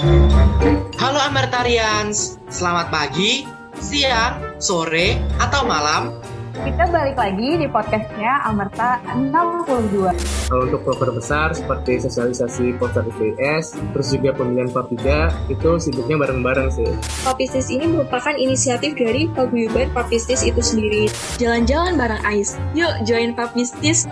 Halo Amertarians, selamat pagi, siang, sore, atau malam. Kita balik lagi di podcastnya Amerta 62. Kalau untuk program besar seperti sosialisasi poster IPS, terus juga pemilihan Papida, itu sibuknya bareng-bareng sih. Papistis ini merupakan inisiatif dari paguyuban Papistis itu sendiri. Jalan-jalan bareng Ais. Yuk join Papistis.